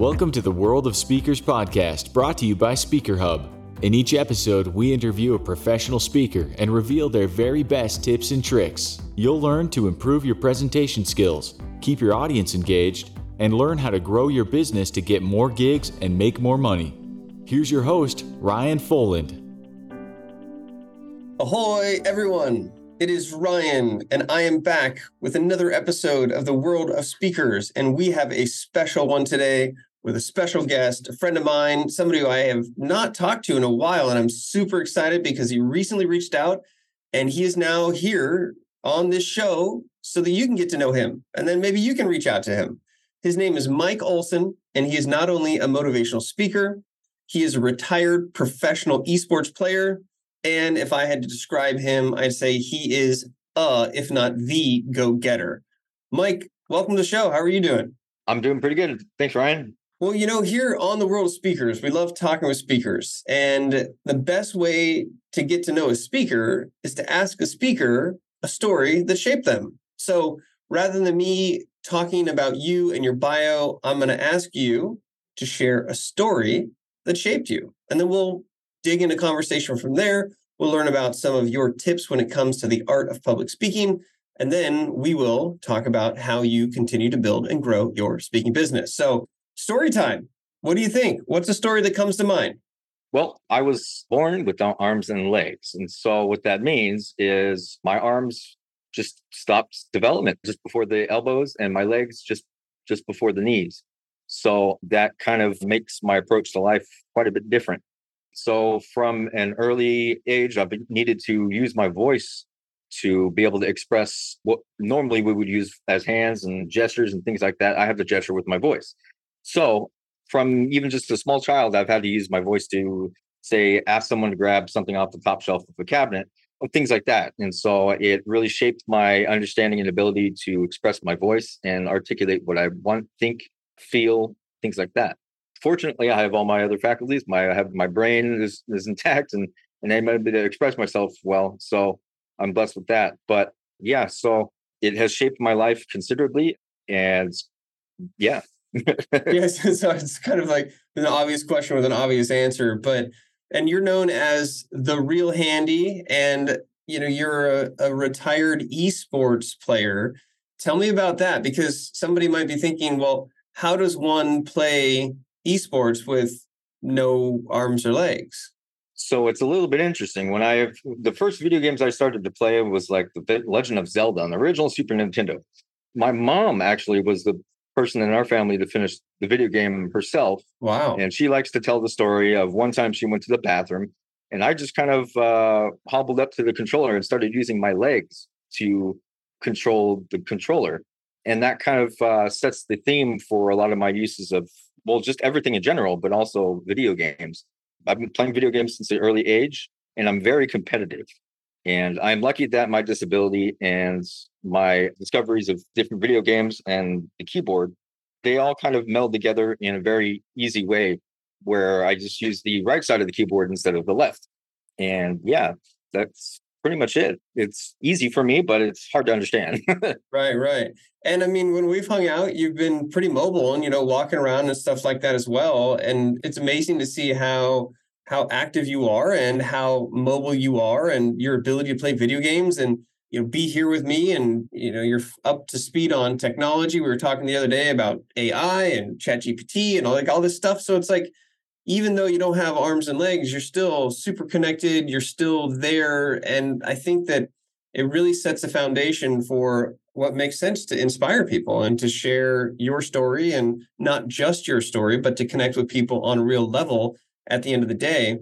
Welcome to the World of Speakers podcast, brought to you by Speaker Hub. In each episode, we interview a professional speaker and reveal their very best tips and tricks. You'll learn to improve your presentation skills, keep your audience engaged, and learn how to grow your business to get more gigs and make more money. Here's your host, Ryan Foland. Ahoy, everyone! It is Ryan, and I am back with another episode of the World of Speakers. And we have a special one today with a special guest, a friend of mine, somebody who I have not talked to in a while. And I'm super excited because he recently reached out and he is now here on this show so that you can get to know him. And then maybe you can reach out to him. His name is Mike Olson, and he is not only a motivational speaker, he is a retired professional esports player and if I had to describe him, I'd say he is uh, if not the go-getter. Mike, welcome to the show. How are you doing? I'm doing pretty good. Thanks, Ryan. Well, you know, here on the World of Speakers, we love talking with speakers. And the best way to get to know a speaker is to ask a speaker a story that shaped them. So rather than me talking about you and your bio, I'm going to ask you to share a story that shaped you. And then we'll dig into conversation from there. We'll learn about some of your tips when it comes to the art of public speaking. And then we will talk about how you continue to build and grow your speaking business. So, story time. What do you think? What's a story that comes to mind? Well, I was born without arms and legs. And so, what that means is my arms just stopped development just before the elbows and my legs just just before the knees. So that kind of makes my approach to life quite a bit different. So from an early age, I've needed to use my voice to be able to express what normally we would use as hands and gestures and things like that. I have to gesture with my voice. So from even just a small child, I've had to use my voice to say, ask someone to grab something off the top shelf of a cabinet, things like that. And so it really shaped my understanding and ability to express my voice and articulate what I want, think, feel, things like that fortunately, I have all my other faculties. My I have my brain is is intact and and I'm able to express myself well. So I'm blessed with that. But yeah, so it has shaped my life considerably, and yeah. yes, so it's kind of like an obvious question with an obvious answer, but and you're known as the real handy, and you know you're a, a retired esports player. Tell me about that because somebody might be thinking, well, how does one play esports with no arms or legs. So it's a little bit interesting. When I the first video games I started to play was like the Legend of Zelda on the original Super Nintendo. My mom actually was the person in our family to finish the video game herself. Wow. And she likes to tell the story of one time she went to the bathroom and I just kind of uh, hobbled up to the controller and started using my legs to control the controller. And that kind of uh, sets the theme for a lot of my uses of well, just everything in general, but also video games. I've been playing video games since the early age, and I'm very competitive. And I'm lucky that my disability and my discoveries of different video games and the keyboard, they all kind of meld together in a very easy way where I just use the right side of the keyboard instead of the left. And yeah, that's pretty much it. It's easy for me, but it's hard to understand. right, right. And I mean, when we've hung out, you've been pretty mobile and you know walking around and stuff like that as well. And it's amazing to see how how active you are and how mobile you are and your ability to play video games and you know be here with me and you know you're up to speed on technology. We were talking the other day about AI and ChatGPT and all like all this stuff. So it's like even though you don't have arms and legs, you're still super connected. You're still there, and I think that it really sets a foundation for what makes sense to inspire people and to share your story and not just your story, but to connect with people on a real level at the end of the day.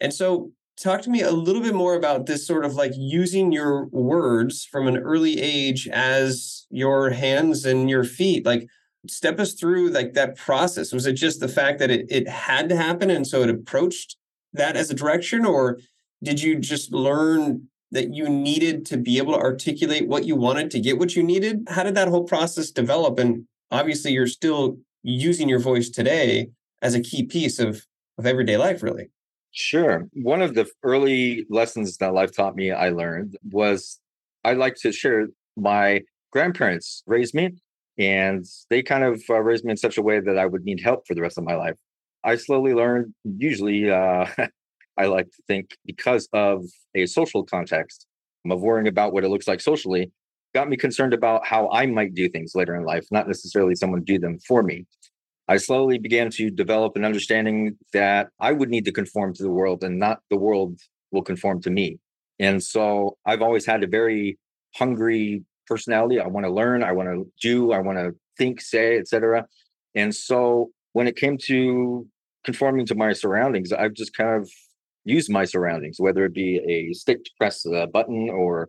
And so, talk to me a little bit more about this sort of like using your words from an early age as your hands and your feet. Like, step us through like that process. Was it just the fact that it, it had to happen and so it approached that as a direction, or did you just learn that you needed to be able to articulate what you wanted to get what you needed? How did that whole process develop? And obviously, you're still using your voice today as a key piece of, of everyday life, really. Sure. One of the early lessons that life taught me I learned was I like to share my grandparents raised me And they kind of uh, raised me in such a way that I would need help for the rest of my life. I slowly learned, usually, uh, I like to think because of a social context of worrying about what it looks like socially, got me concerned about how I might do things later in life, not necessarily someone do them for me. I slowly began to develop an understanding that I would need to conform to the world and not the world will conform to me. And so I've always had a very hungry personality. I want to learn, I want to do, I want to think, say, etc. And so when it came to conforming to my surroundings, I've just kind of used my surroundings, whether it be a stick to press a button or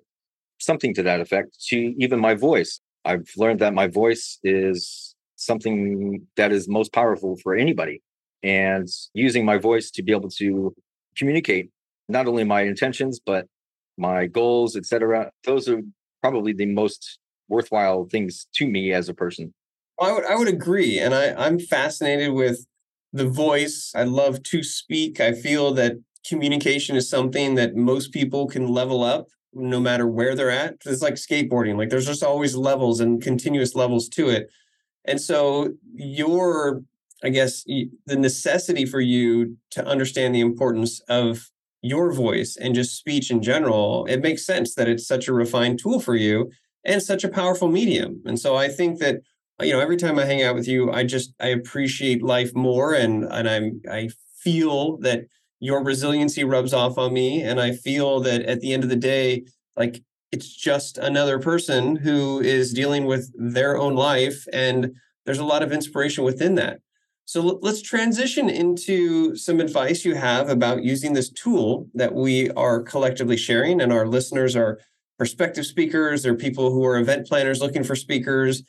something to that effect, to even my voice. I've learned that my voice is something that is most powerful for anybody. And using my voice to be able to communicate not only my intentions, but my goals, etc. Those are probably the most worthwhile things to me as a person. I would I would agree. And I, I'm fascinated with the voice. I love to speak. I feel that communication is something that most people can level up no matter where they're at. It's like skateboarding. Like there's just always levels and continuous levels to it. And so your I guess the necessity for you to understand the importance of your voice and just speech in general, it makes sense that it's such a refined tool for you and such a powerful medium. And so I think that you know every time I hang out with you, I just I appreciate life more and and I'm I feel that your resiliency rubs off on me and I feel that at the end of the day like it's just another person who is dealing with their own life and there's a lot of inspiration within that so let's transition into some advice you have about using this tool that we are collectively sharing, and our listeners are prospective speakers, they're people who are event planners looking for speakers.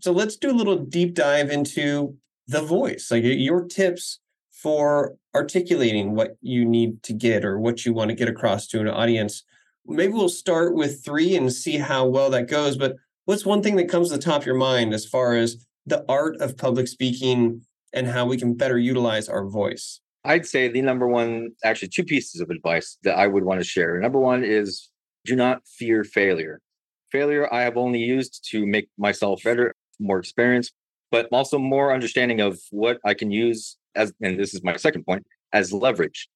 So let's do a little deep dive into the voice, like your tips for articulating what you need to get or what you want to get across to an audience. Maybe we'll start with three and see how well that goes. But what's one thing that comes to the top of your mind as far as the art of public speaking and how we can better utilize our voice? I'd say the number one, actually, two pieces of advice that I would want to share. Number one is do not fear failure. Failure, I have only used to make myself better, more experience, but also more understanding of what I can use as, and this is my second point, as leverage.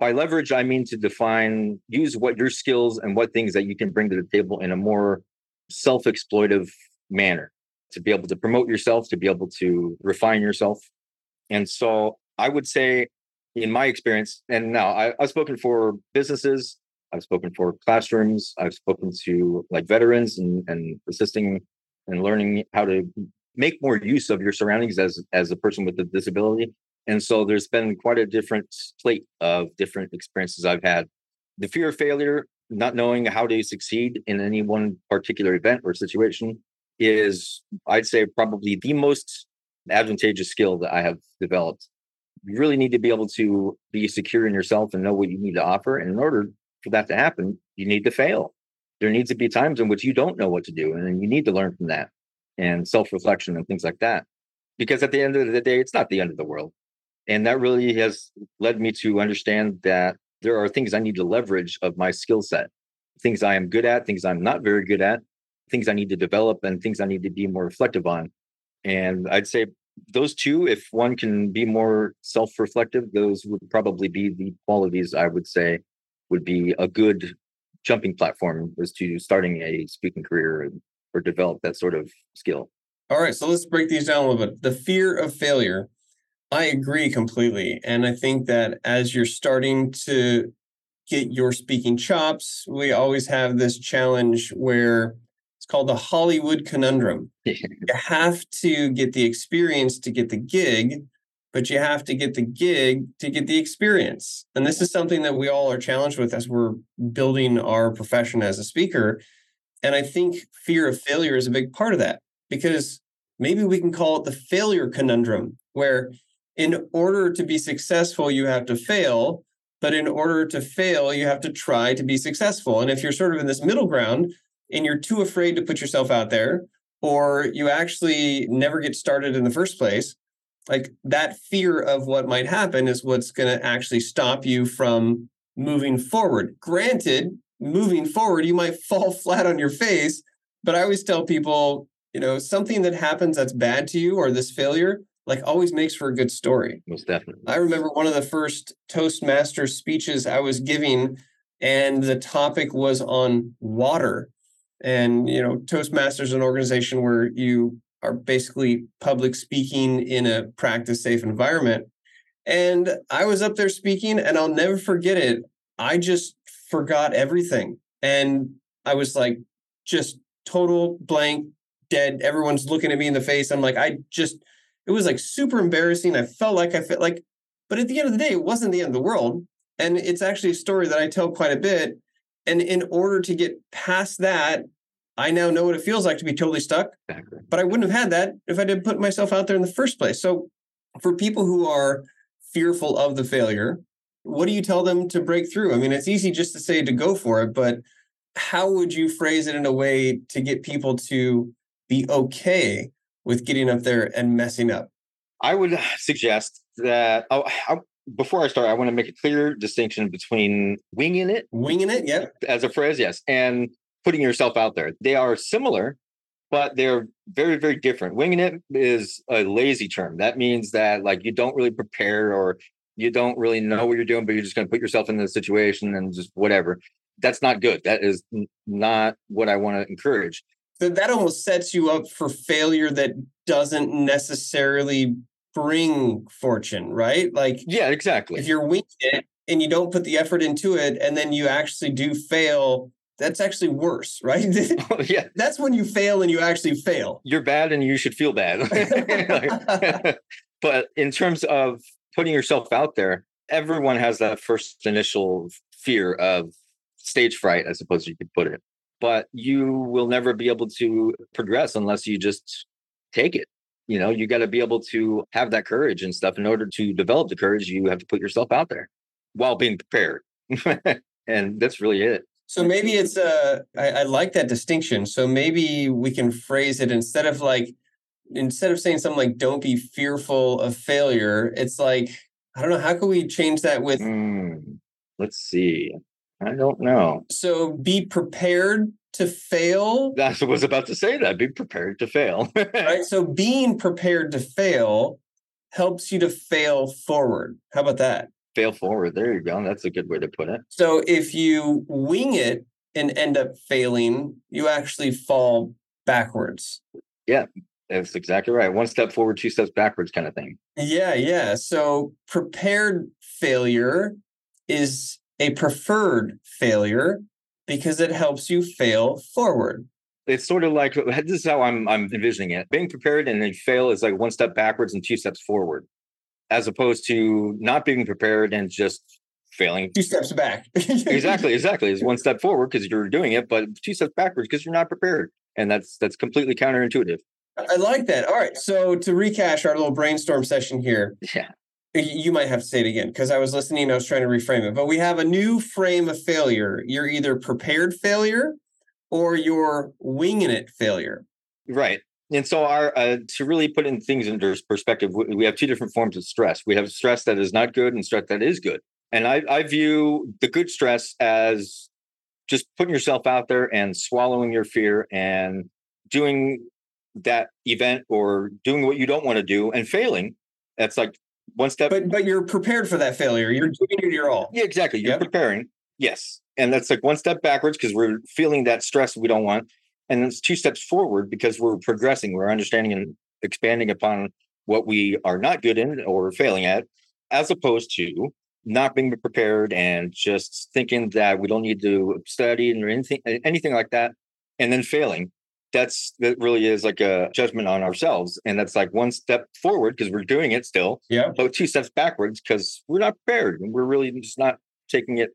By leverage, I mean to define, use what your skills and what things that you can bring to the table in a more self exploitive manner to be able to promote yourself, to be able to refine yourself, and so I would say, in my experience, and now I, I've spoken for businesses, I've spoken for classrooms, I've spoken to like veterans and, and assisting and learning how to make more use of your surroundings as as a person with a disability. And so there's been quite a different slate of different experiences I've had. The fear of failure, not knowing how to succeed in any one particular event or situation is, I'd say, probably the most advantageous skill that I have developed. You really need to be able to be secure in yourself and know what you need to offer. And in order for that to happen, you need to fail. There needs to be times in which you don't know what to do, and you need to learn from that and self reflection and things like that. Because at the end of the day, it's not the end of the world. And that really has led me to understand that there are things I need to leverage of my skill set, things I am good at, things I'm not very good at, things I need to develop, and things I need to be more reflective on. And I'd say those two, if one can be more self reflective, those would probably be the qualities I would say would be a good jumping platform as to starting a speaking career or develop that sort of skill. All right, so let's break these down a little bit. The fear of failure. I agree completely. And I think that as you're starting to get your speaking chops, we always have this challenge where it's called the Hollywood conundrum. you have to get the experience to get the gig, but you have to get the gig to get the experience. And this is something that we all are challenged with as we're building our profession as a speaker. And I think fear of failure is a big part of that because maybe we can call it the failure conundrum, where in order to be successful, you have to fail. But in order to fail, you have to try to be successful. And if you're sort of in this middle ground, and you're too afraid to put yourself out there, or you actually never get started in the first place, like that fear of what might happen is what's going to actually stop you from moving forward. Granted, moving forward, you might fall flat on your face, but I always tell people you know, something that happens that's bad to you or this failure, like always makes for a good story. Most definitely. I remember one of the first Toastmasters speeches I was giving, and the topic was on water. And, you know, Toastmasters is an organization where you are basically public speaking in a practice safe environment. And I was up there speaking, and I'll never forget it. I just forgot everything. And I was like, just total blank, dead. Everyone's looking at me in the face. I'm like, I just, it was like super embarrassing. I felt like I felt like, but at the end of the day, it wasn't the end of the world. And it's actually a story that I tell quite a bit. And in order to get past that, I now know what it feels like to be totally stuck. Exactly. But I wouldn't have had that if I didn't put myself out there in the first place. So for people who are fearful of the failure, what do you tell them to break through? I mean, it's easy just to say to go for it, but how would you phrase it in a way to get people to be okay with getting up there and messing up? I would suggest that oh, I, before I start, I want to make a clear distinction between winging it, winging it, yeah, as a phrase, yes, and putting yourself out there. They are similar, but they're very, very different. Winging it is a lazy term. That means that like you don't really prepare or you don't really know what you're doing, but you're just going to put yourself in the situation and just whatever. That's not good. That is not what I want to encourage. So that almost sets you up for failure that doesn't necessarily bring fortune, right? Like, yeah, exactly. If you're winging it and you don't put the effort into it, and then you actually do fail, that's actually worse, right? oh, yeah. That's when you fail and you actually fail. You're bad and you should feel bad. but in terms of putting yourself out there, everyone has that first initial fear of stage fright, I suppose you could put it. But you will never be able to progress unless you just take it. You know, you got to be able to have that courage and stuff. In order to develop the courage, you have to put yourself out there while being prepared. and that's really it. So maybe it's uh I, I like that distinction. So maybe we can phrase it instead of like instead of saying something like don't be fearful of failure, it's like I don't know, how can we change that with mm, let's see. I don't know. So be prepared to fail. That's what I was about to say that. Be prepared to fail. right. So being prepared to fail helps you to fail forward. How about that? Fail forward. There you go. That's a good way to put it. So if you wing it and end up failing, you actually fall backwards. Yeah, that's exactly right. One step forward, two steps backwards kind of thing. Yeah, yeah. So prepared failure is a preferred failure because it helps you fail forward. It's sort of like this is how I'm I'm envisioning it. Being prepared and then fail is like one step backwards and two steps forward, as opposed to not being prepared and just failing two steps back. exactly, exactly. It's one step forward because you're doing it, but two steps backwards because you're not prepared, and that's that's completely counterintuitive. I like that. All right, so to recash our little brainstorm session here. Yeah you might have to say it again because I was listening. I was trying to reframe it, but we have a new frame of failure. You're either prepared failure or you're winging it failure. Right. And so, our uh, to really put in things into perspective, we have two different forms of stress. We have stress that is not good and stress that is good. And I, I view the good stress as just putting yourself out there and swallowing your fear and doing that event or doing what you don't want to do and failing. That's like one step. But but you're prepared for that failure. You're giving it your all. Yeah, exactly. You're yep. preparing. Yes, and that's like one step backwards because we're feeling that stress we don't want, and it's two steps forward because we're progressing. We're understanding and expanding upon what we are not good in or failing at, as opposed to not being prepared and just thinking that we don't need to study or anything anything like that, and then failing that's that really is like a judgment on ourselves. And that's like one step forward because we're doing it still. Yeah. But two steps backwards because we're not prepared and we're really just not taking it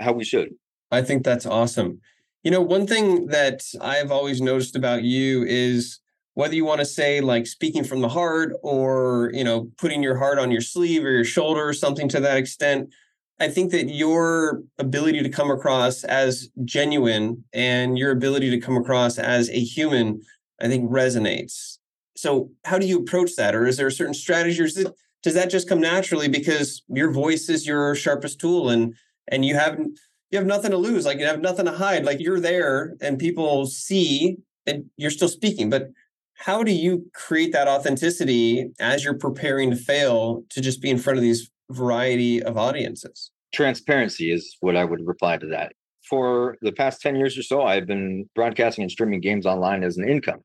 how we should. I think that's awesome. You know one thing that i've always noticed about you is whether you want to say like speaking from the heart or you know putting your heart on your sleeve or your shoulder or something to that extent I think that your ability to come across as genuine and your ability to come across as a human, I think resonates. So, how do you approach that? Or is there a certain strategy, or it, does that just come naturally because your voice is your sharpest tool and and you haven't you have nothing to lose, like you have nothing to hide, like you're there and people see and you're still speaking. But how do you create that authenticity as you're preparing to fail to just be in front of these variety of audiences? Transparency is what I would reply to that. For the past 10 years or so, I've been broadcasting and streaming games online as an income.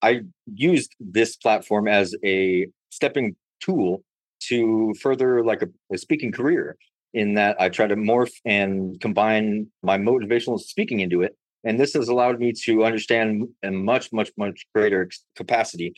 I used this platform as a stepping tool to further like a, a speaking career in that I try to morph and combine my motivational speaking into it and this has allowed me to understand a much, much, much greater capacity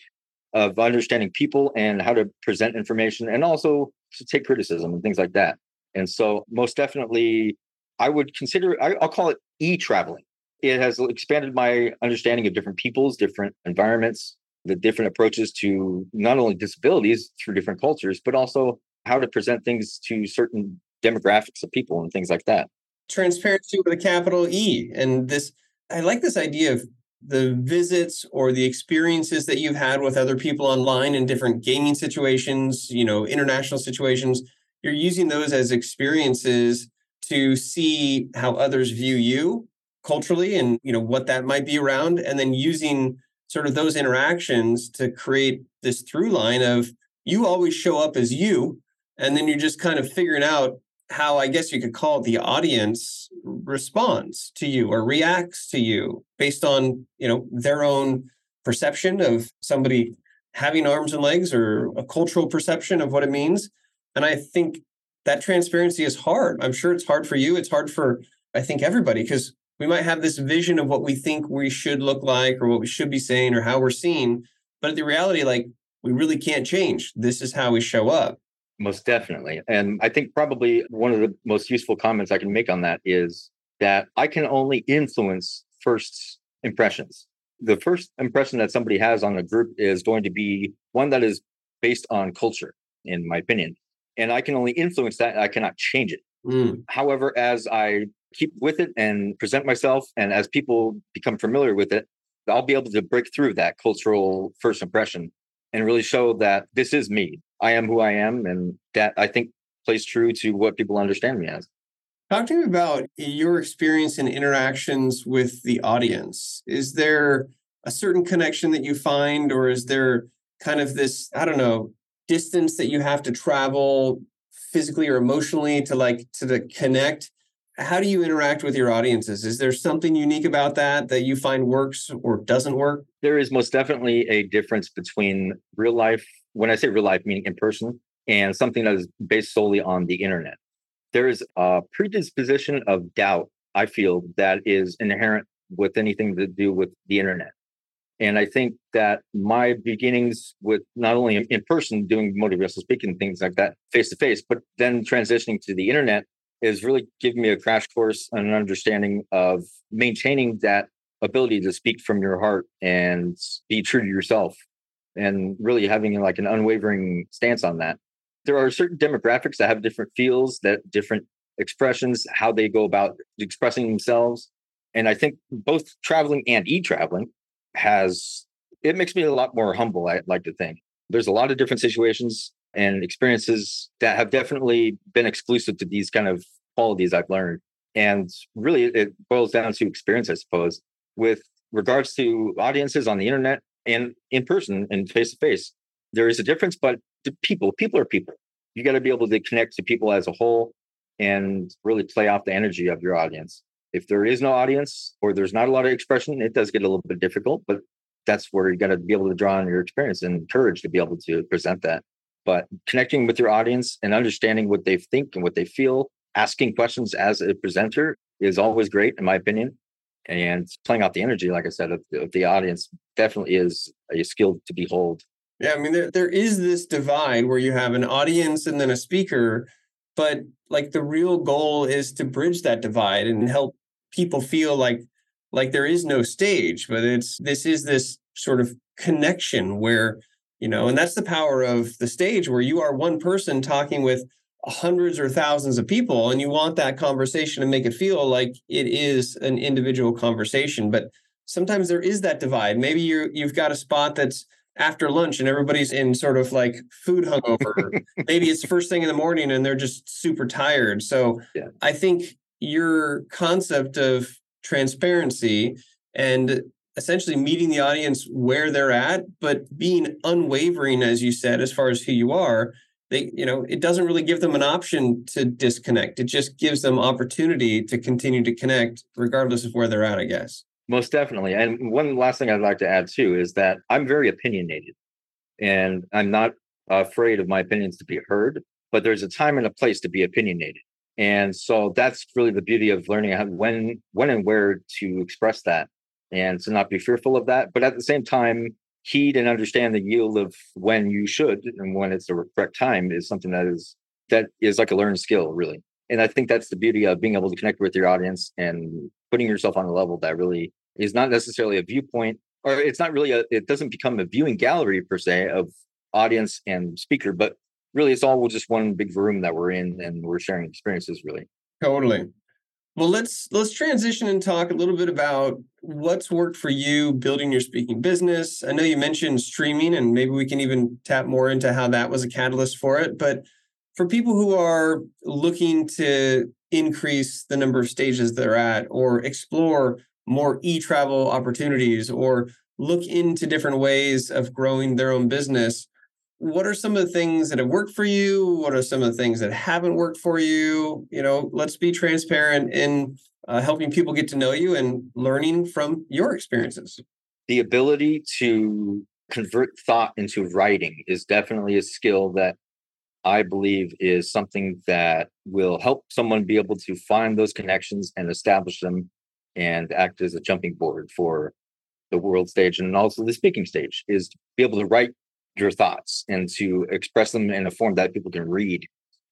of understanding people and how to present information and also to take criticism and things like that. And so, most definitely, I would consider, I, will call it e traveling. It has expanded my understanding of different peoples, different environments, the different approaches to not only disabilities through different cultures, but also how to present things to certain demographics of people and things like that transparency with a capital E. And this, I like this idea of the visits or the experiences that you've had with other people online in different gaming situations, you know, international situations. You're using those as experiences to see how others view you culturally and you know what that might be around and then using sort of those interactions to create this through line of you always show up as you and then you're just kind of figuring out how I guess you could call it the audience responds to you or reacts to you based on, you know, their own perception of somebody having arms and legs or a cultural perception of what it means. And I think that transparency is hard. I'm sure it's hard for you. It's hard for, I think, everybody, because we might have this vision of what we think we should look like or what we should be saying or how we're seen. But the reality, like, we really can't change. This is how we show up. Most definitely. And I think probably one of the most useful comments I can make on that is that I can only influence first impressions. The first impression that somebody has on a group is going to be one that is based on culture, in my opinion. And I can only influence that. I cannot change it. Mm. However, as I keep with it and present myself, and as people become familiar with it, I'll be able to break through that cultural first impression and really show that this is me. I am who I am, and that I think plays true to what people understand me as. Talk to me about your experience and interactions with the audience. Is there a certain connection that you find, or is there kind of this, I don't know, distance that you have to travel physically or emotionally to like to the connect? How do you interact with your audiences? Is there something unique about that that you find works or doesn't work? There is most definitely a difference between real life when I say real life, meaning in person, and something that is based solely on the internet. There is a predisposition of doubt, I feel, that is inherent with anything to do with the internet. And I think that my beginnings with not only in person doing motivational speaking, things like that, face to face, but then transitioning to the internet is really giving me a crash course and an understanding of maintaining that ability to speak from your heart and be true to yourself and really having like an unwavering stance on that. There are certain demographics that have different feels, that different expressions, how they go about expressing themselves. And I think both traveling and e-traveling has it makes me a lot more humble, I like to think. There's a lot of different situations and experiences that have definitely been exclusive to these kind of qualities I've learned. And really it boils down to experience, I suppose. With regards to audiences on the internet, and in person and face to face. There is a difference, but people, people are people. You got to be able to connect to people as a whole and really play off the energy of your audience. If there is no audience or there's not a lot of expression, it does get a little bit difficult, but that's where you got to be able to draw on your experience and courage to be able to present that. But connecting with your audience and understanding what they think and what they feel, asking questions as a presenter is always great, in my opinion and playing out the energy, like I said, of the, of the audience definitely is a skill to behold. Yeah, I mean, there, there is this divide where you have an audience and then a speaker, but like the real goal is to bridge that divide and help people feel like like there is no stage, but it's this is this sort of connection where you know, and that's the power of the stage where you are one person talking with hundreds or thousands of people and you want that conversation to make it feel like it is an individual conversation but sometimes there is that divide maybe you you've got a spot that's after lunch and everybody's in sort of like food hungover maybe it's first thing in the morning and they're just super tired so yeah. i think your concept of transparency and essentially meeting the audience where they're at, but being unwavering, as you said, as far as who you are. They, you know, it doesn't really give them an option to disconnect. It just gives them opportunity to continue to connect, regardless of where they're at, I guess. Most definitely. And one last thing I'd like to add too is that I'm very opinionated and I'm not afraid of my opinions to be heard, but there's a time and a place to be opinionated. And so that's really the beauty of learning how, when, when and where to express that and to not be fearful of that. But at the same time, heed and understand the yield of when you should and when it's the correct time is something that is that is like a learned skill, really. And I think that's the beauty of being able to connect with your audience and putting yourself on a level that really is not necessarily a viewpoint or it's not really a it doesn't become a viewing gallery per se of audience and speaker but really it's all just one big room that we're in and we're sharing experiences really totally well let's let's transition and talk a little bit about what's worked for you building your speaking business. I know you mentioned streaming and maybe we can even tap more into how that was a catalyst for it but for people who are looking to increase the number of stages they're at or explore more e-travel opportunities or look into different ways of growing their own business what are some of the things that have worked for you? What are some of the things that haven't worked for you? You know let's be transparent in uh, helping people get to know you and learning from your experiences. The ability to convert thought into writing is definitely a skill that i believe is something that will help someone be able to find those connections and establish them and act as a jumping board for the world stage and also the speaking stage is be able to write your thoughts and to express them in a form that people can read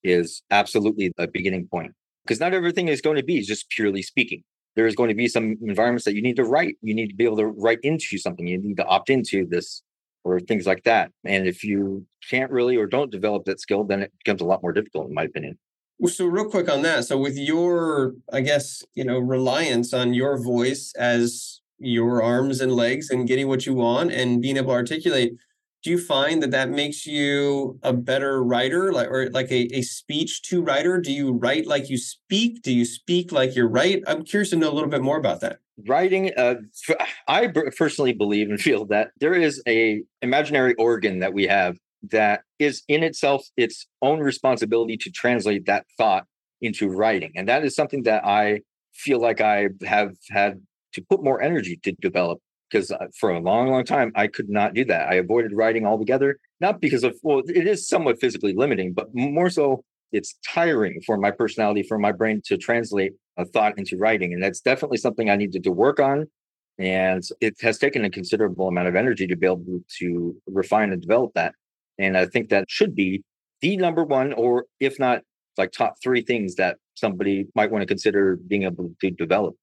is absolutely a beginning point. Because not everything is going to be just purely speaking. There's going to be some environments that you need to write. You need to be able to write into something. You need to opt into this or things like that. And if you can't really or don't develop that skill then it becomes a lot more difficult in my opinion. So real quick on that. So with your, I guess, you know, reliance on your voice as your arms and legs and getting what you want and being able to articulate, do you find that that makes you a better writer? Like or like a, a speech to writer? Do you write like you speak? Do you speak like you write? I'm curious to know a little bit more about that. Writing uh, i personally believe and feel that there is a imaginary organ that we have that is in itself its own responsibility to translate that thought into writing. And that is something that I feel like I have had to put more energy to develop because uh, for a long, long time, I could not do that. I avoided writing altogether, not because of, well, it is somewhat physically limiting, but more so it's tiring for my personality, for my brain to translate a thought into writing. And that's definitely something I needed to work on. And it has taken a considerable amount of energy to be able to refine and develop that. And I think that should be the number one, or if not like top three things that somebody might want to consider being able to develop.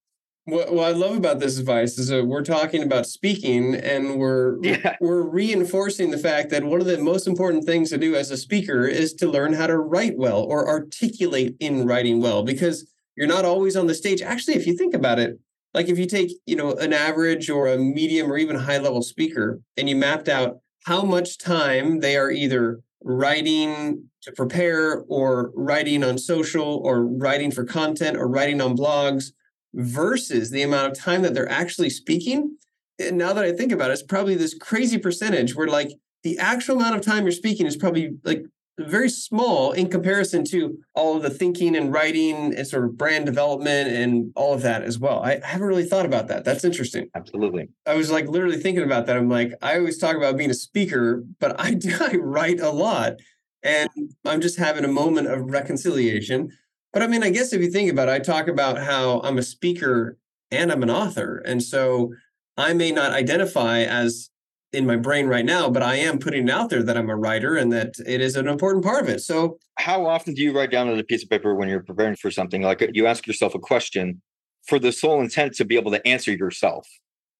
What, what I love about this advice is that we're talking about speaking and we're yeah. we're reinforcing the fact that one of the most important things to do as a speaker is to learn how to write well or articulate in writing well because you're not always on the stage. Actually, if you think about it, like if you take, you know, an average or a medium or even high level speaker and you mapped out how much time they are either writing to prepare or writing on social or writing for content or writing on blogs versus the amount of time that they're actually speaking. And now that I think about it, it's probably this crazy percentage where like the actual amount of time you're speaking is probably like very small in comparison to all of the thinking and writing and sort of brand development and all of that as well. I haven't really thought about that. That's interesting. Absolutely. I was like literally thinking about that. I'm like, I always talk about being a speaker, but I do I write a lot. And I'm just having a moment of reconciliation. But I mean, I guess if you think about it, I talk about how I'm a speaker and I'm an author. And so I may not identify as in my brain right now, but I am putting it out there that I'm a writer and that it is an important part of it. So, how often do you write down on a piece of paper when you're preparing for something? Like uh, you ask yourself a question for the sole intent to be able to answer yourself.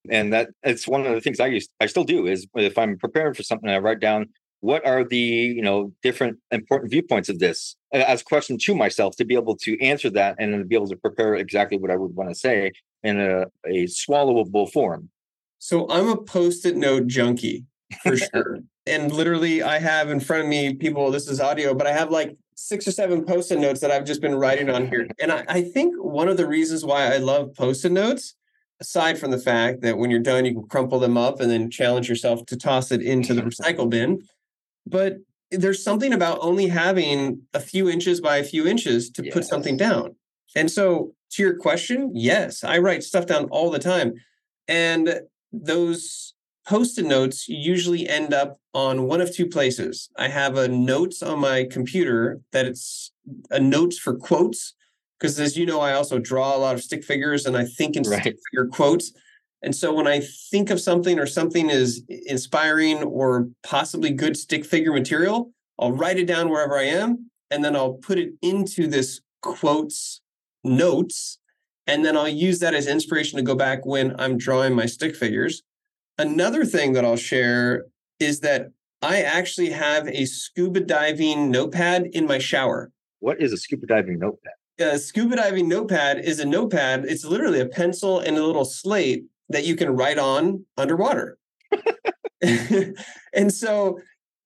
And that it's one of the things I used I still do is if I'm preparing for something, I write down what are the you know different important viewpoints of this as a question to myself to be able to answer that and then be able to prepare exactly what I would want to say in a, a swallowable form so I'm a post-it note junkie for sure. and literally I have in front of me people, this is audio, but I have like six or seven post-it notes that I've just been writing on here. And I, I think one of the reasons why I love post-it notes aside from the fact that when you're done, you can crumple them up and then challenge yourself to toss it into the recycle bin. But there's something about only having a few inches by a few inches to yes. put something down. And so, to your question, yes, I write stuff down all the time. And those post-it notes usually end up on one of two places. I have a notes on my computer that it's a notes for quotes because as you know, I also draw a lot of stick figures and I think in right. stick figure quotes. And so when I think of something or something is inspiring or possibly good stick figure material, I'll write it down wherever I am and then I'll put it into this quotes notes and then I'll use that as inspiration to go back when I'm drawing my stick figures. Another thing that I'll share is that I actually have a scuba diving notepad in my shower. What is a scuba diving notepad? A scuba diving notepad is a notepad. It's literally a pencil and a little slate that you can write on underwater. and so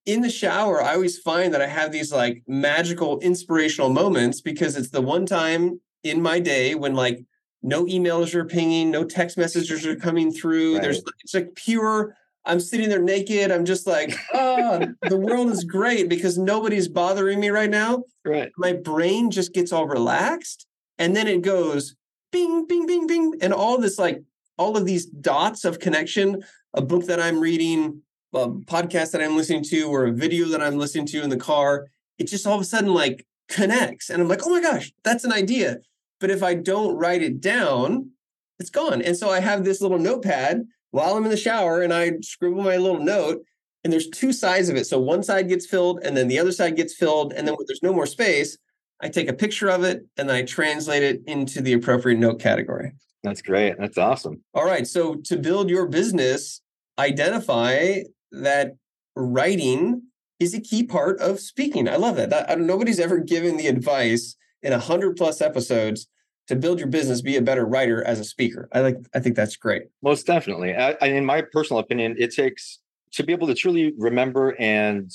in the shower, I always find that I have these like magical inspirational moments because it's the one time in my day when like no emails are pinging, no text messages are coming through. Right. There's it's like pure. I'm sitting there naked. I'm just like, oh, the world is great because nobody's bothering me right now. Right. My brain just gets all relaxed, and then it goes bing, bing, bing, bing, and all this like all of these dots of connection. A book that I'm reading, a podcast that I'm listening to, or a video that I'm listening to in the car. It just all of a sudden like connects, and I'm like, oh my gosh, that's an idea but if I don't write it down, it's gone. And so I have this little notepad while I'm in the shower and I scribble my little note. And there's two sides of it. So one side gets filled and then the other side gets filled. And then when there's no more space, I take a picture of it and then I translate it into the appropriate note category. That's great. That's awesome. All right. So to build your business, identify that writing is a key part of speaking. I love that. that nobody's ever given the advice in a hundred plus episodes to build your business, be a better writer as a speaker. I like. I think that's great. Most definitely. I, in my personal opinion, it takes to be able to truly remember and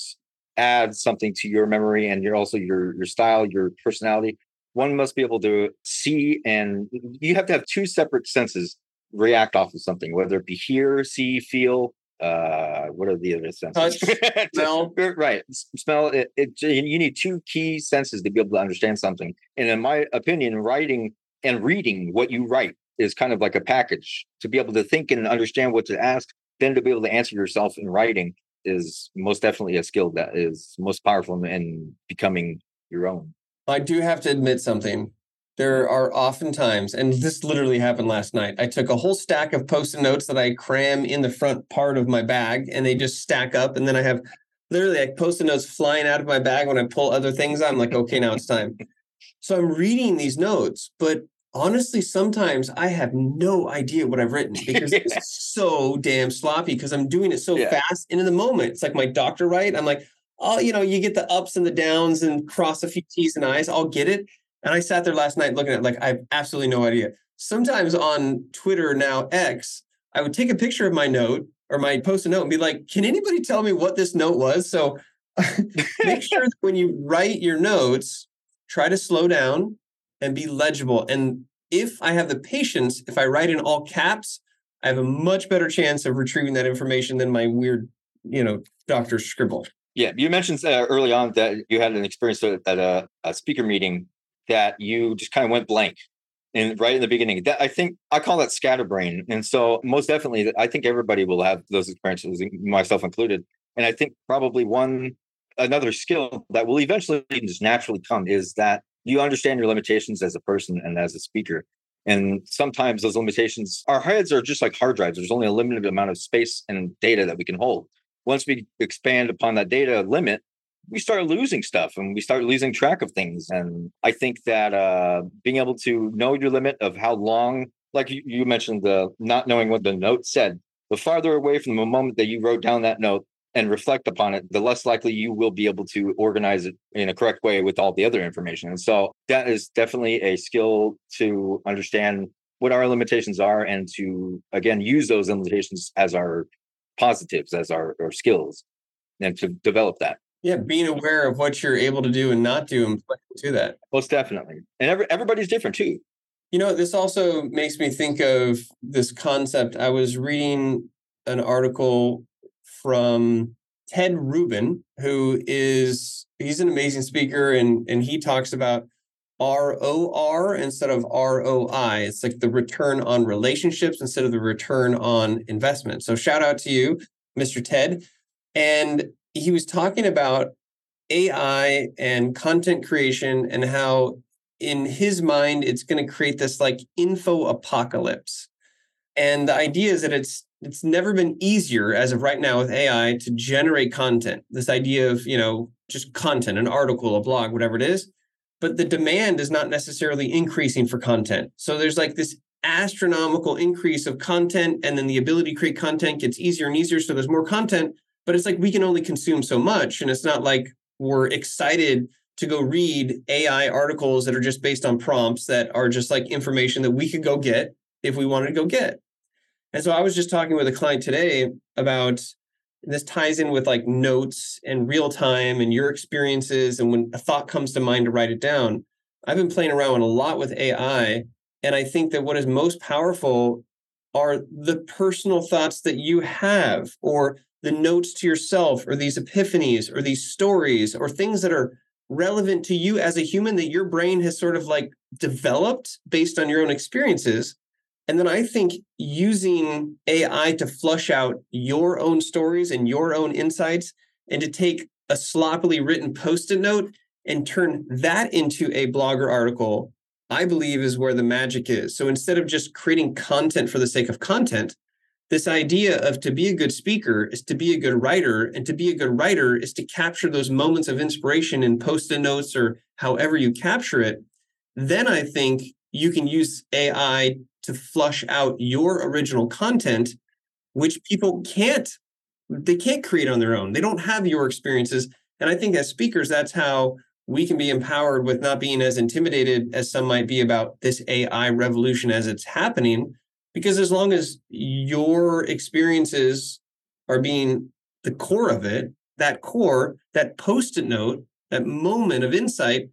add something to your memory and your also your your style, your personality. One must be able to see and you have to have two separate senses react off of something, whether it be hear, see, feel, uh what are the other senses? Touch smell. right smell it, it, you need two key senses to be able to understand something. And in my opinion writing and reading what you write is kind of like a package. To be able to think and understand what to ask then to be able to answer yourself in writing is most definitely a skill that is most powerful in becoming your own i do have to admit something there are often times, and this literally happened last night. I took a whole stack of post-it notes that I cram in the front part of my bag, and they just stack up. And then I have literally like post-it notes flying out of my bag when I pull other things. I'm like, okay, now it's time. So I'm reading these notes, but honestly, sometimes I have no idea what I've written because it's so damn sloppy because I'm doing it so yeah. fast and in the moment. It's like my doctor, right? I'm like, oh, you know, you get the ups and the downs and cross a few T's and I's. I'll get it. And I sat there last night looking at like I have absolutely no idea. Sometimes on Twitter now X, I would take a picture of my note or my post a note and be like, "Can anybody tell me what this note was?" So make sure that when you write your notes, try to slow down and be legible. And if I have the patience, if I write in all caps, I have a much better chance of retrieving that information than my weird, you know, doctor scribble. Yeah, you mentioned uh, early on that you had an experience at a, a speaker meeting that you just kind of went blank and right in the beginning. That i think i call that scatterbrain and so most definitely i think everybody will have those experiences myself included and i think probably one another skill that will eventually just naturally come is that you understand your limitations as a person and as a speaker and sometimes those limitations our heads are just like hard drives there's only a limited amount of space and data that we can hold once we expand upon that data limit we start losing stuff and we start losing track of things. And I think that uh, being able to know your limit of how long, like you, you mentioned, the not knowing what the note said, the farther away from the moment that you wrote down that note and reflect upon it, the less likely you will be able to organize it in a correct way with all the other information. And so that is definitely a skill to understand what our limitations are and to again use those limitations as our positives, as our, our skills, and to develop that. Yeah, being aware of what you're able to do and not do and to that. Most definitely. And every, everybody's different too. You know, this also makes me think of this concept. I was reading an article from Ted Rubin, who is he's an amazing speaker and and he talks about ROR instead of ROI. It's like the return on relationships instead of the return on investment. So shout out to you, Mr. Ted. And he was talking about AI and content creation and how in his mind it's going to create this like info apocalypse. And the idea is that it's it's never been easier as of right now with AI to generate content. This idea of, you know, just content, an article, a blog, whatever it is but the demand is not necessarily increasing for content. So there's like this astronomical increase of content, and then the ability to create content gets easier and easier. So there's more content, but it's like we can only consume so much. And it's not like we're excited to go read AI articles that are just based on prompts that are just like information that we could go get if we wanted to go get. And so I was just talking with a client today about this ties in with like notes and real time and your experiences and when a thought comes to mind to write it down. I've been playing around a lot with ai and i think that what is most powerful are the personal thoughts that you have or the notes to yourself or these epiphanies or these stories or things that are relevant to you as a human that your brain has sort of like developed based on your own experiences and then I think using AI to flush out your own stories and your own insights and to take a sloppily written post it note and turn that into a blogger article, I believe is where the magic is. So instead of just creating content for the sake of content, this idea of to be a good speaker is to be a good writer, and to be a good writer is to capture those moments of inspiration in post it notes or however you capture it. Then I think you can use AI to flush out your original content, which people can't, they can't create on their own. They don't have your experiences. And I think as speakers, that's how we can be empowered with not being as intimidated as some might be about this AI revolution as it's happening. Because as long as your experiences are being the core of it, that core, that post it note, that moment of insight,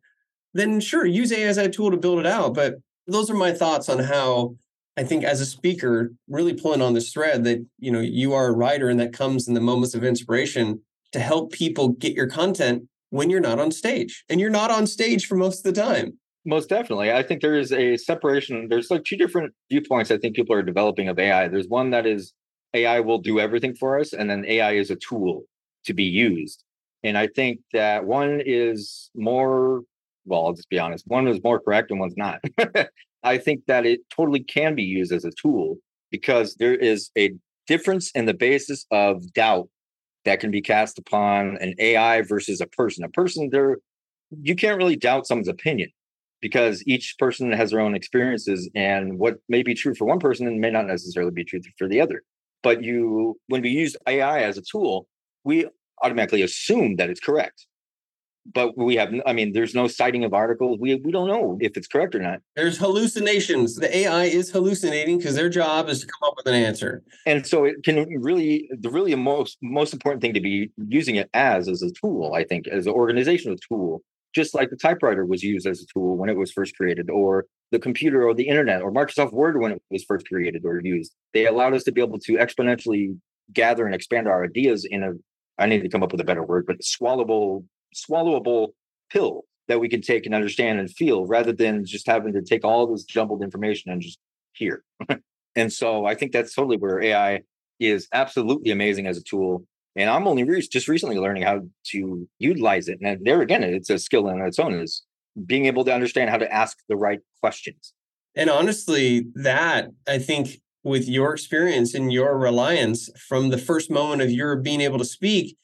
then sure, use AI as a tool to build it out. But those are my thoughts on how I think as a speaker, really pulling on this thread that you know you are a writer and that comes in the moments of inspiration to help people get your content when you're not on stage. And you're not on stage for most of the time. Most definitely. I think there is a separation. There's like two different viewpoints I think people are developing of AI. There's one that is AI will do everything for us, and then AI is a tool to be used. And I think that one is more well, I'll just be honest, one is more correct and one's not. I think that it totally can be used as a tool because there is a difference in the basis of doubt that can be cast upon an AI versus a person. A person, there, you can't really doubt someone's opinion because each person has their own experiences, and what may be true for one person may not necessarily be true for the other. But you, when we use AI as a tool, we automatically assume that it's correct but we have i mean there's no citing of articles. We we don't know if it's correct or not. There's hallucinations. The ai is hallucinating because their job is to come up with an answer. And so it can really the really most most important thing to be using it as as a tool i think as an organizational tool just like the typewriter was used as a tool when it was first created or the computer or the internet or microsoft word when it was first created or used. They allowed us to be able to exponentially gather and expand our ideas in a i need to come up with a better word but swallowable swallowable pill that we can take and understand and feel rather than just having to take all this jumbled information and just hear. and so I think that's totally where AI is absolutely amazing as a tool. And I'm only re- just recently learning how to utilize it. And there again, it's a skill in its own is being able to understand how to ask the right questions. And honestly, that I think with your experience and your reliance from the first moment of your being able to speak,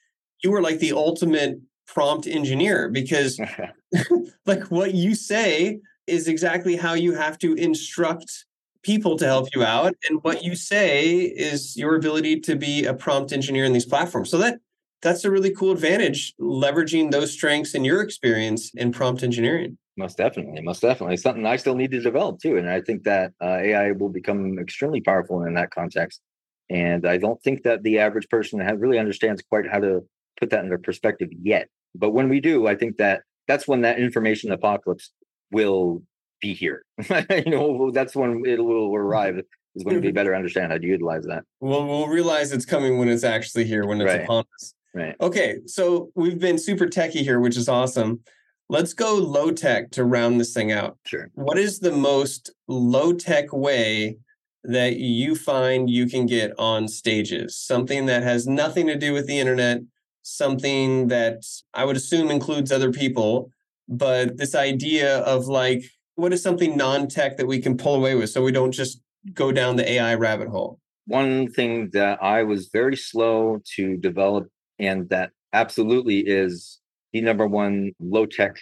you were like the ultimate prompt engineer because like what you say is exactly how you have to instruct people to help you out and what you say is your ability to be a prompt engineer in these platforms. So that that's a really cool advantage leveraging those strengths and your experience in prompt engineering. Most definitely most definitely. Something i still need to develop too and i think that uh, ai will become extremely powerful in that context and i don't think that the average person really understands quite how to put that into perspective yet. But when we do, I think that that's when that information apocalypse will be here. you know, that's when it will arrive. Is going to be better understand how to utilize that. Well, we'll realize it's coming when it's actually here, when it's Right. upon us. Right. Okay, so we've been super techy here, which is awesome. Let's go low tech to round this thing out. Sure. What is the most low tech way that you find you can get on stages? Something that has nothing to do with the internet, something that I would assume includes other people, but this idea of like, what is something non tech that we can pull away with so we don't just go down the AI rabbit hole? One thing that I was very slow to develop, and that absolutely is the number one low tech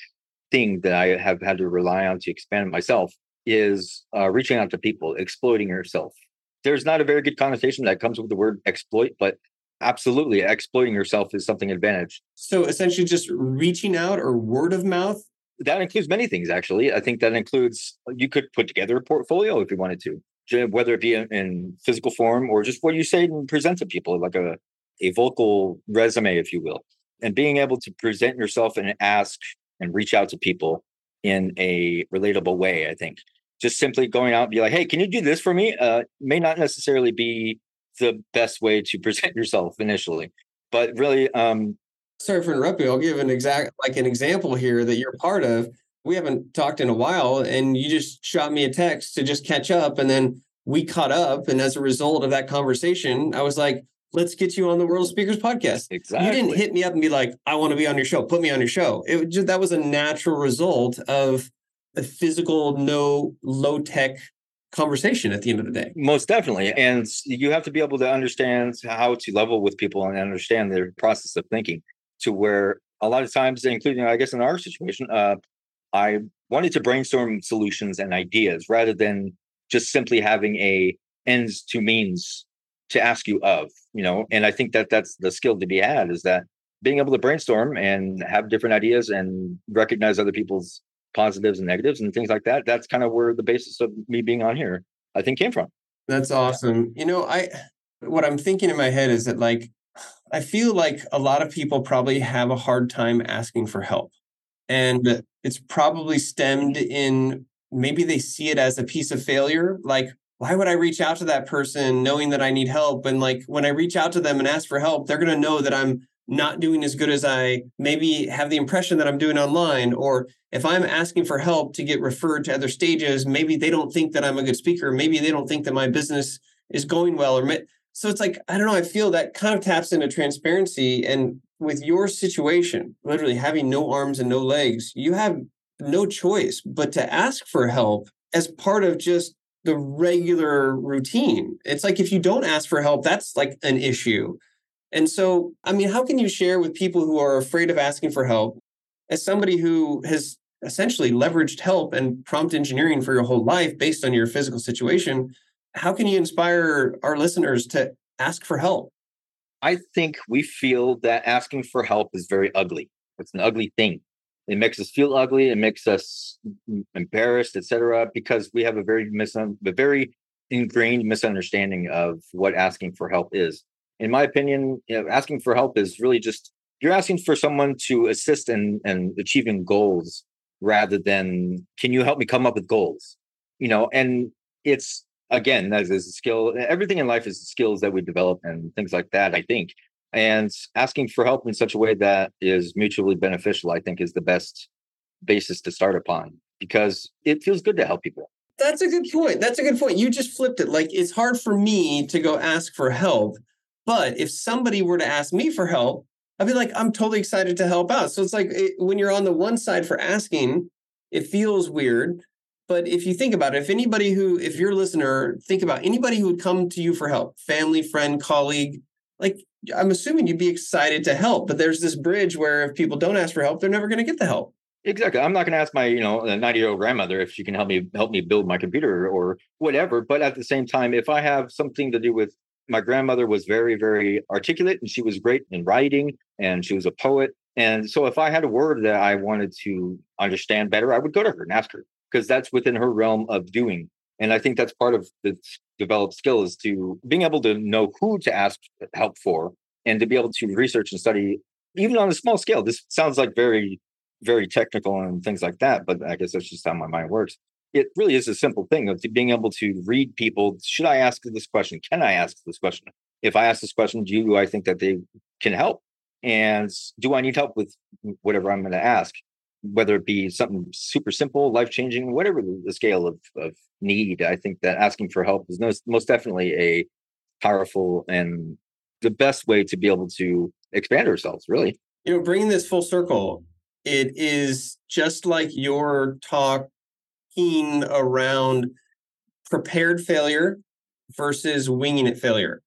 thing that I have had to rely on to expand myself, is uh, reaching out to people, exploiting yourself. There's not a very good connotation that comes with the word exploit, but absolutely exploiting yourself is something advantage. So essentially just reaching out or word of mouth. That includes many things, actually. I think that includes you could put together a portfolio if you wanted to, whether it be in, in physical form or just what you say and present to people, like a, a vocal resume, if you will. And being able to present yourself and ask and reach out to people in a relatable way, I think. Just simply going out and be like, hey, can you do this for me? Uh, may not necessarily be the best way to present yourself initially. But really, um, Sorry for interrupting. I'll give an exact like an example here that you're part of. We haven't talked in a while, and you just shot me a text to just catch up, and then we caught up. And as a result of that conversation, I was like, "Let's get you on the World Speakers Podcast." exactly. You didn't hit me up and be like, "I want to be on your show. Put me on your show." It just that was a natural result of a physical, no low tech conversation at the end of the day. Most definitely. And you have to be able to understand how to level with people and understand their process of thinking to where a lot of times, including, I guess, in our situation, uh, I wanted to brainstorm solutions and ideas rather than just simply having a ends to means to ask you of, you know, and I think that that's the skill to be had is that being able to brainstorm and have different ideas and recognize other people's positives and negatives and things like that. That's kind of where the basis of me being on here, I think, came from. That's awesome. You know, I what I'm thinking in my head is that like I feel like a lot of people probably have a hard time asking for help. And it's probably stemmed in maybe they see it as a piece of failure. Like, why would I reach out to that person knowing that I need help? And like when I reach out to them and ask for help, they're going to know that I'm not doing as good as I maybe have the impression that I'm doing online. Or if I'm asking for help to get referred to other stages, maybe they don't think that I'm a good speaker. Maybe they don't think that my business is going well. Or so it's like, I don't know, I feel that kind of taps into transparency. And with your situation, literally having no arms and no legs, you have no choice but to ask for help as part of just the regular routine. It's like if you don't ask for help, that's like an issue. And so, I mean, how can you share with people who are afraid of asking for help as somebody who has essentially leveraged help and prompt engineering for your whole life based on your physical situation? How can you inspire our listeners to ask for help? I think we feel that asking for help is very ugly. It's an ugly thing. It makes us feel ugly. It makes us embarrassed, etc. Because we have a very mis- a very ingrained misunderstanding of what asking for help is. In my opinion, you know, asking for help is really just you're asking for someone to assist in, in achieving goals rather than can you help me come up with goals? You know, and it's again that is a skill. Everything in life is skills that we develop and things like that. I think and asking for help in such a way that is mutually beneficial i think is the best basis to start upon because it feels good to help people That's a good point. That's a good point. You just flipped it. Like it's hard for me to go ask for help, but if somebody were to ask me for help, I'd be like, I'm totally excited to help out. So it's like it, when you're on the one side for asking, it feels weird. But if you think about it, if anybody who, if you're a listener, think about anybody who would come to you for help, family, friend, colleague, like I'm assuming you'd be excited to help. But there's this bridge where if people don't ask for help, they're never going to get the help. exactly i'm not going to ask my you know 90 year old grandmother if she can help me help me build my computer or whatever but at the same time if i have something to do with my grandmother was very very articulate and she was great in writing and she was a poet. And so if i had a word that i wanted to understand better i would go to her and ask her because that's within her realm of doing. And i think that's part of the developed skill is to being able to know who to ask help for and to be able to research and study even on a small scale. This sounds like very very technical and things like that but i guess that's just how my mind works it really is a simple thing of being able to read people. Should I ask this question? Can I ask this question? If I ask this question, do you, I think that they can help? And do I need help with whatever I'm going to ask? Whether it be something super simple, life changing, whatever the scale of, of need, I think that asking for help is most, most definitely a powerful and the best way to be able to expand ourselves, really. You know, bringing this full circle, it is just like your talking around prepared failure versus winging it failure.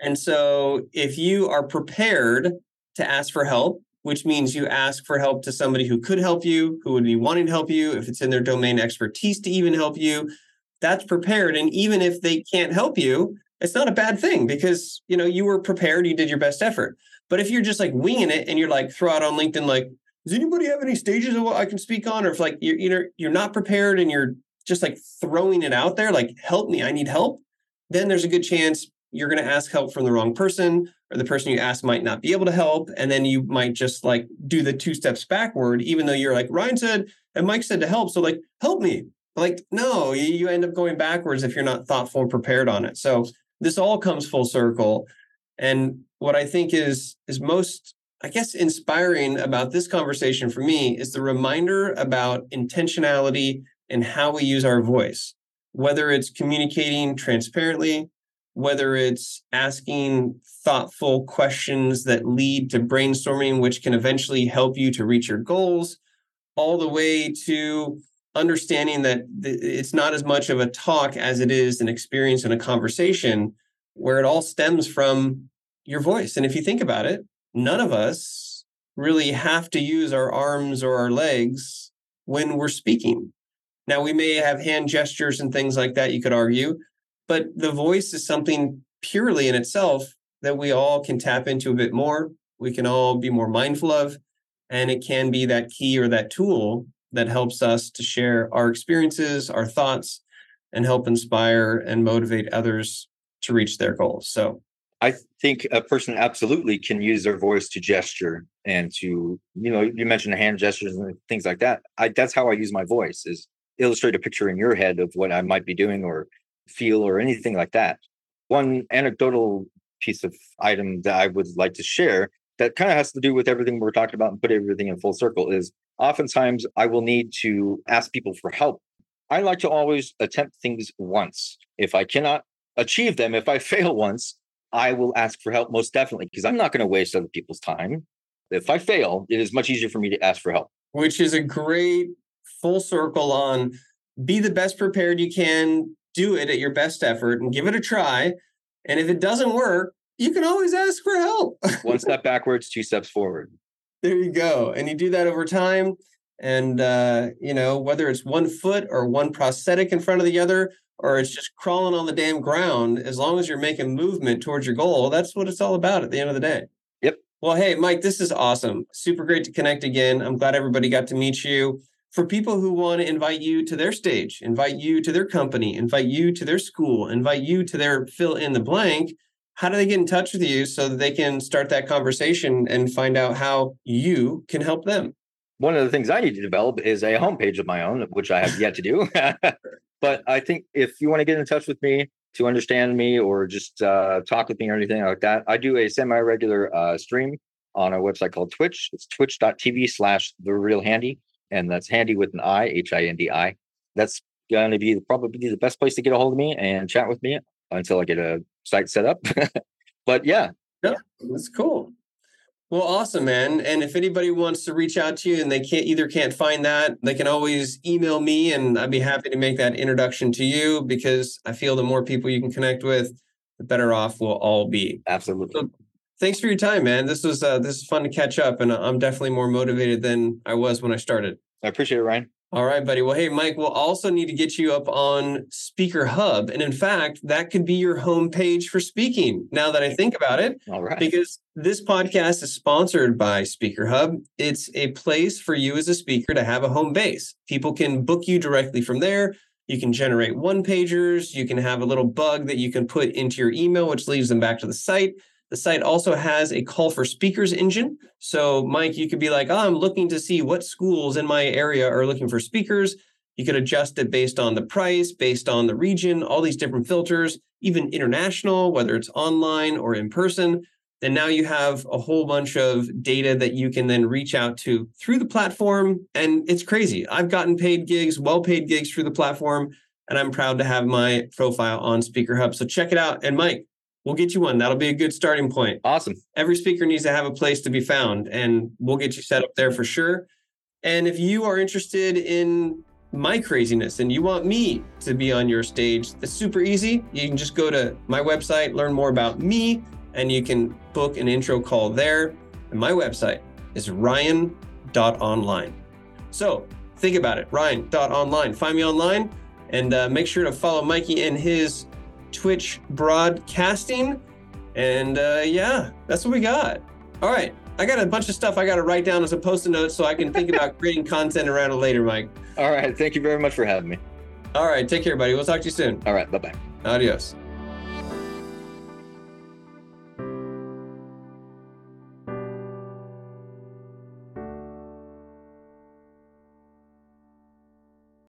And so if you are prepared to ask for help, which means you ask for help to somebody who could help you, who would be wanting to help you, if it's in their domain expertise to even help you, that's prepared. And even if they can't help you, it's not a bad thing because you know you were prepared, you did your best effort. But if you're just like winging it and you're like throw out on LinkedIn like, does anybody have any stages of what I can speak on? Or if like you're you know you're not prepared and you're just like throwing it out there, like help me, I need help, then there's a good chance you're going to ask help from the wrong person or the person you ask might not be able to help and then you might just like do the two steps backward even though you're like ryan said and mike said to help so like help me like no you end up going backwards if you're not thoughtful and prepared on it so this all comes full circle and what i think is is most i guess inspiring about this conversation for me is the reminder about intentionality and how we use our voice whether it's communicating transparently whether it's asking thoughtful questions that lead to brainstorming, which can eventually help you to reach your goals, all the way to understanding that it's not as much of a talk as it is an experience and a conversation where it all stems from your voice. And if you think about it, none of us really have to use our arms or our legs when we're speaking. Now, we may have hand gestures and things like that, you could argue, but the voice is something purely in itself that we all can tap into a bit more. We can all be more mindful of. And it can be that key or that tool that helps us to share our experiences, our thoughts, and help inspire and motivate others to reach their goals. So I think a person absolutely can use their voice to gesture and to, you know, you mentioned hand gestures and things like that. I that's how I use my voice is illustrate a picture in your head of what I might be doing or feel or anything like that. One anecdotal piece of item that I would like to share that kind of has to do with everything we're talking about and put everything in full circle is oftentimes I will need to ask people for help. I like to always attempt things once. If I cannot achieve them, if I fail once, I will ask for help most definitely because I'm not going to waste other people's time. If I fail, it is much easier for me to ask for help. Which is a great full circle on be the best prepared you can do it at your best effort and give it a try. And if it doesn't work, you can always ask for help. One step backwards, two steps forward. There you go. And you do that over time. And, uh, you know, whether it's one foot or one prosthetic in front of the other, or it's just crawling on the damn ground, as long as you're making movement towards your goal, that's what it's all about at the end of the day. Yep. Well, hey, Mike, this is awesome. Super great to connect again. I'm glad everybody got to meet you for people who want to invite you to their stage, invite you to their company, invite you to their school, invite you to their fill in the blank, how do they get in touch with you so that they can start that conversation and find out how you can help them? One of the things I need to develop is a homepage of my own, which I have yet to do. but I think if you want to get in touch with me to understand me or just uh, talk with me or anything like that, I do a semi regular uh, stream on a website called Twitch. It's twitch.tv slash the real handy and that's handy with an I, H I N D I. That's going to be probably the best place to get a hold of me and chat with me until I get a site set up. but yeah. Yeah, that's cool. Well, awesome, man. And if anybody wants to reach out to you and they can't either can't find that, they can always email me and I'd be happy to make that introduction to you because I feel the more people you can connect with, the better off we'll all be. Absolutely. So thanks for your time, man. This was uh, this is fun to catch up, and I'm definitely more motivated than I was when I started. I appreciate it, Ryan. All right, buddy. Well, hey, Mike, we'll also need to get you up on Speaker Hub. And in fact, that could be your homepage for speaking now that I think about it. All right. Because this podcast is sponsored by Speaker Hub. It's a place for you as a speaker to have a home base. People can book you directly from there. You can generate one pagers. You can have a little bug that you can put into your email, which leads them back to the site. The site also has a call for speakers engine. So, Mike, you could be like, oh, I'm looking to see what schools in my area are looking for speakers. You could adjust it based on the price, based on the region, all these different filters, even international, whether it's online or in person. And now you have a whole bunch of data that you can then reach out to through the platform. And it's crazy. I've gotten paid gigs, well paid gigs through the platform, and I'm proud to have my profile on Speaker Hub. So check it out. And Mike, we'll get you one. That'll be a good starting point. Awesome. Every speaker needs to have a place to be found, and we'll get you set up there for sure. And if you are interested in my craziness and you want me to be on your stage, it's super easy. You can just go to my website, learn more about me, and you can book an intro call there. And my website is ryan.online. So think about it ryan.online. Find me online and uh, make sure to follow Mikey and his Twitch broadcasting. And uh, yeah, that's what we got. All right. I got a bunch of stuff I got to write down as a post-it note so I can think about creating content around it later, Mike. All right. Thank you very much for having me. All right. Take care, buddy. We'll talk to you soon. All right. Bye bye. Adios.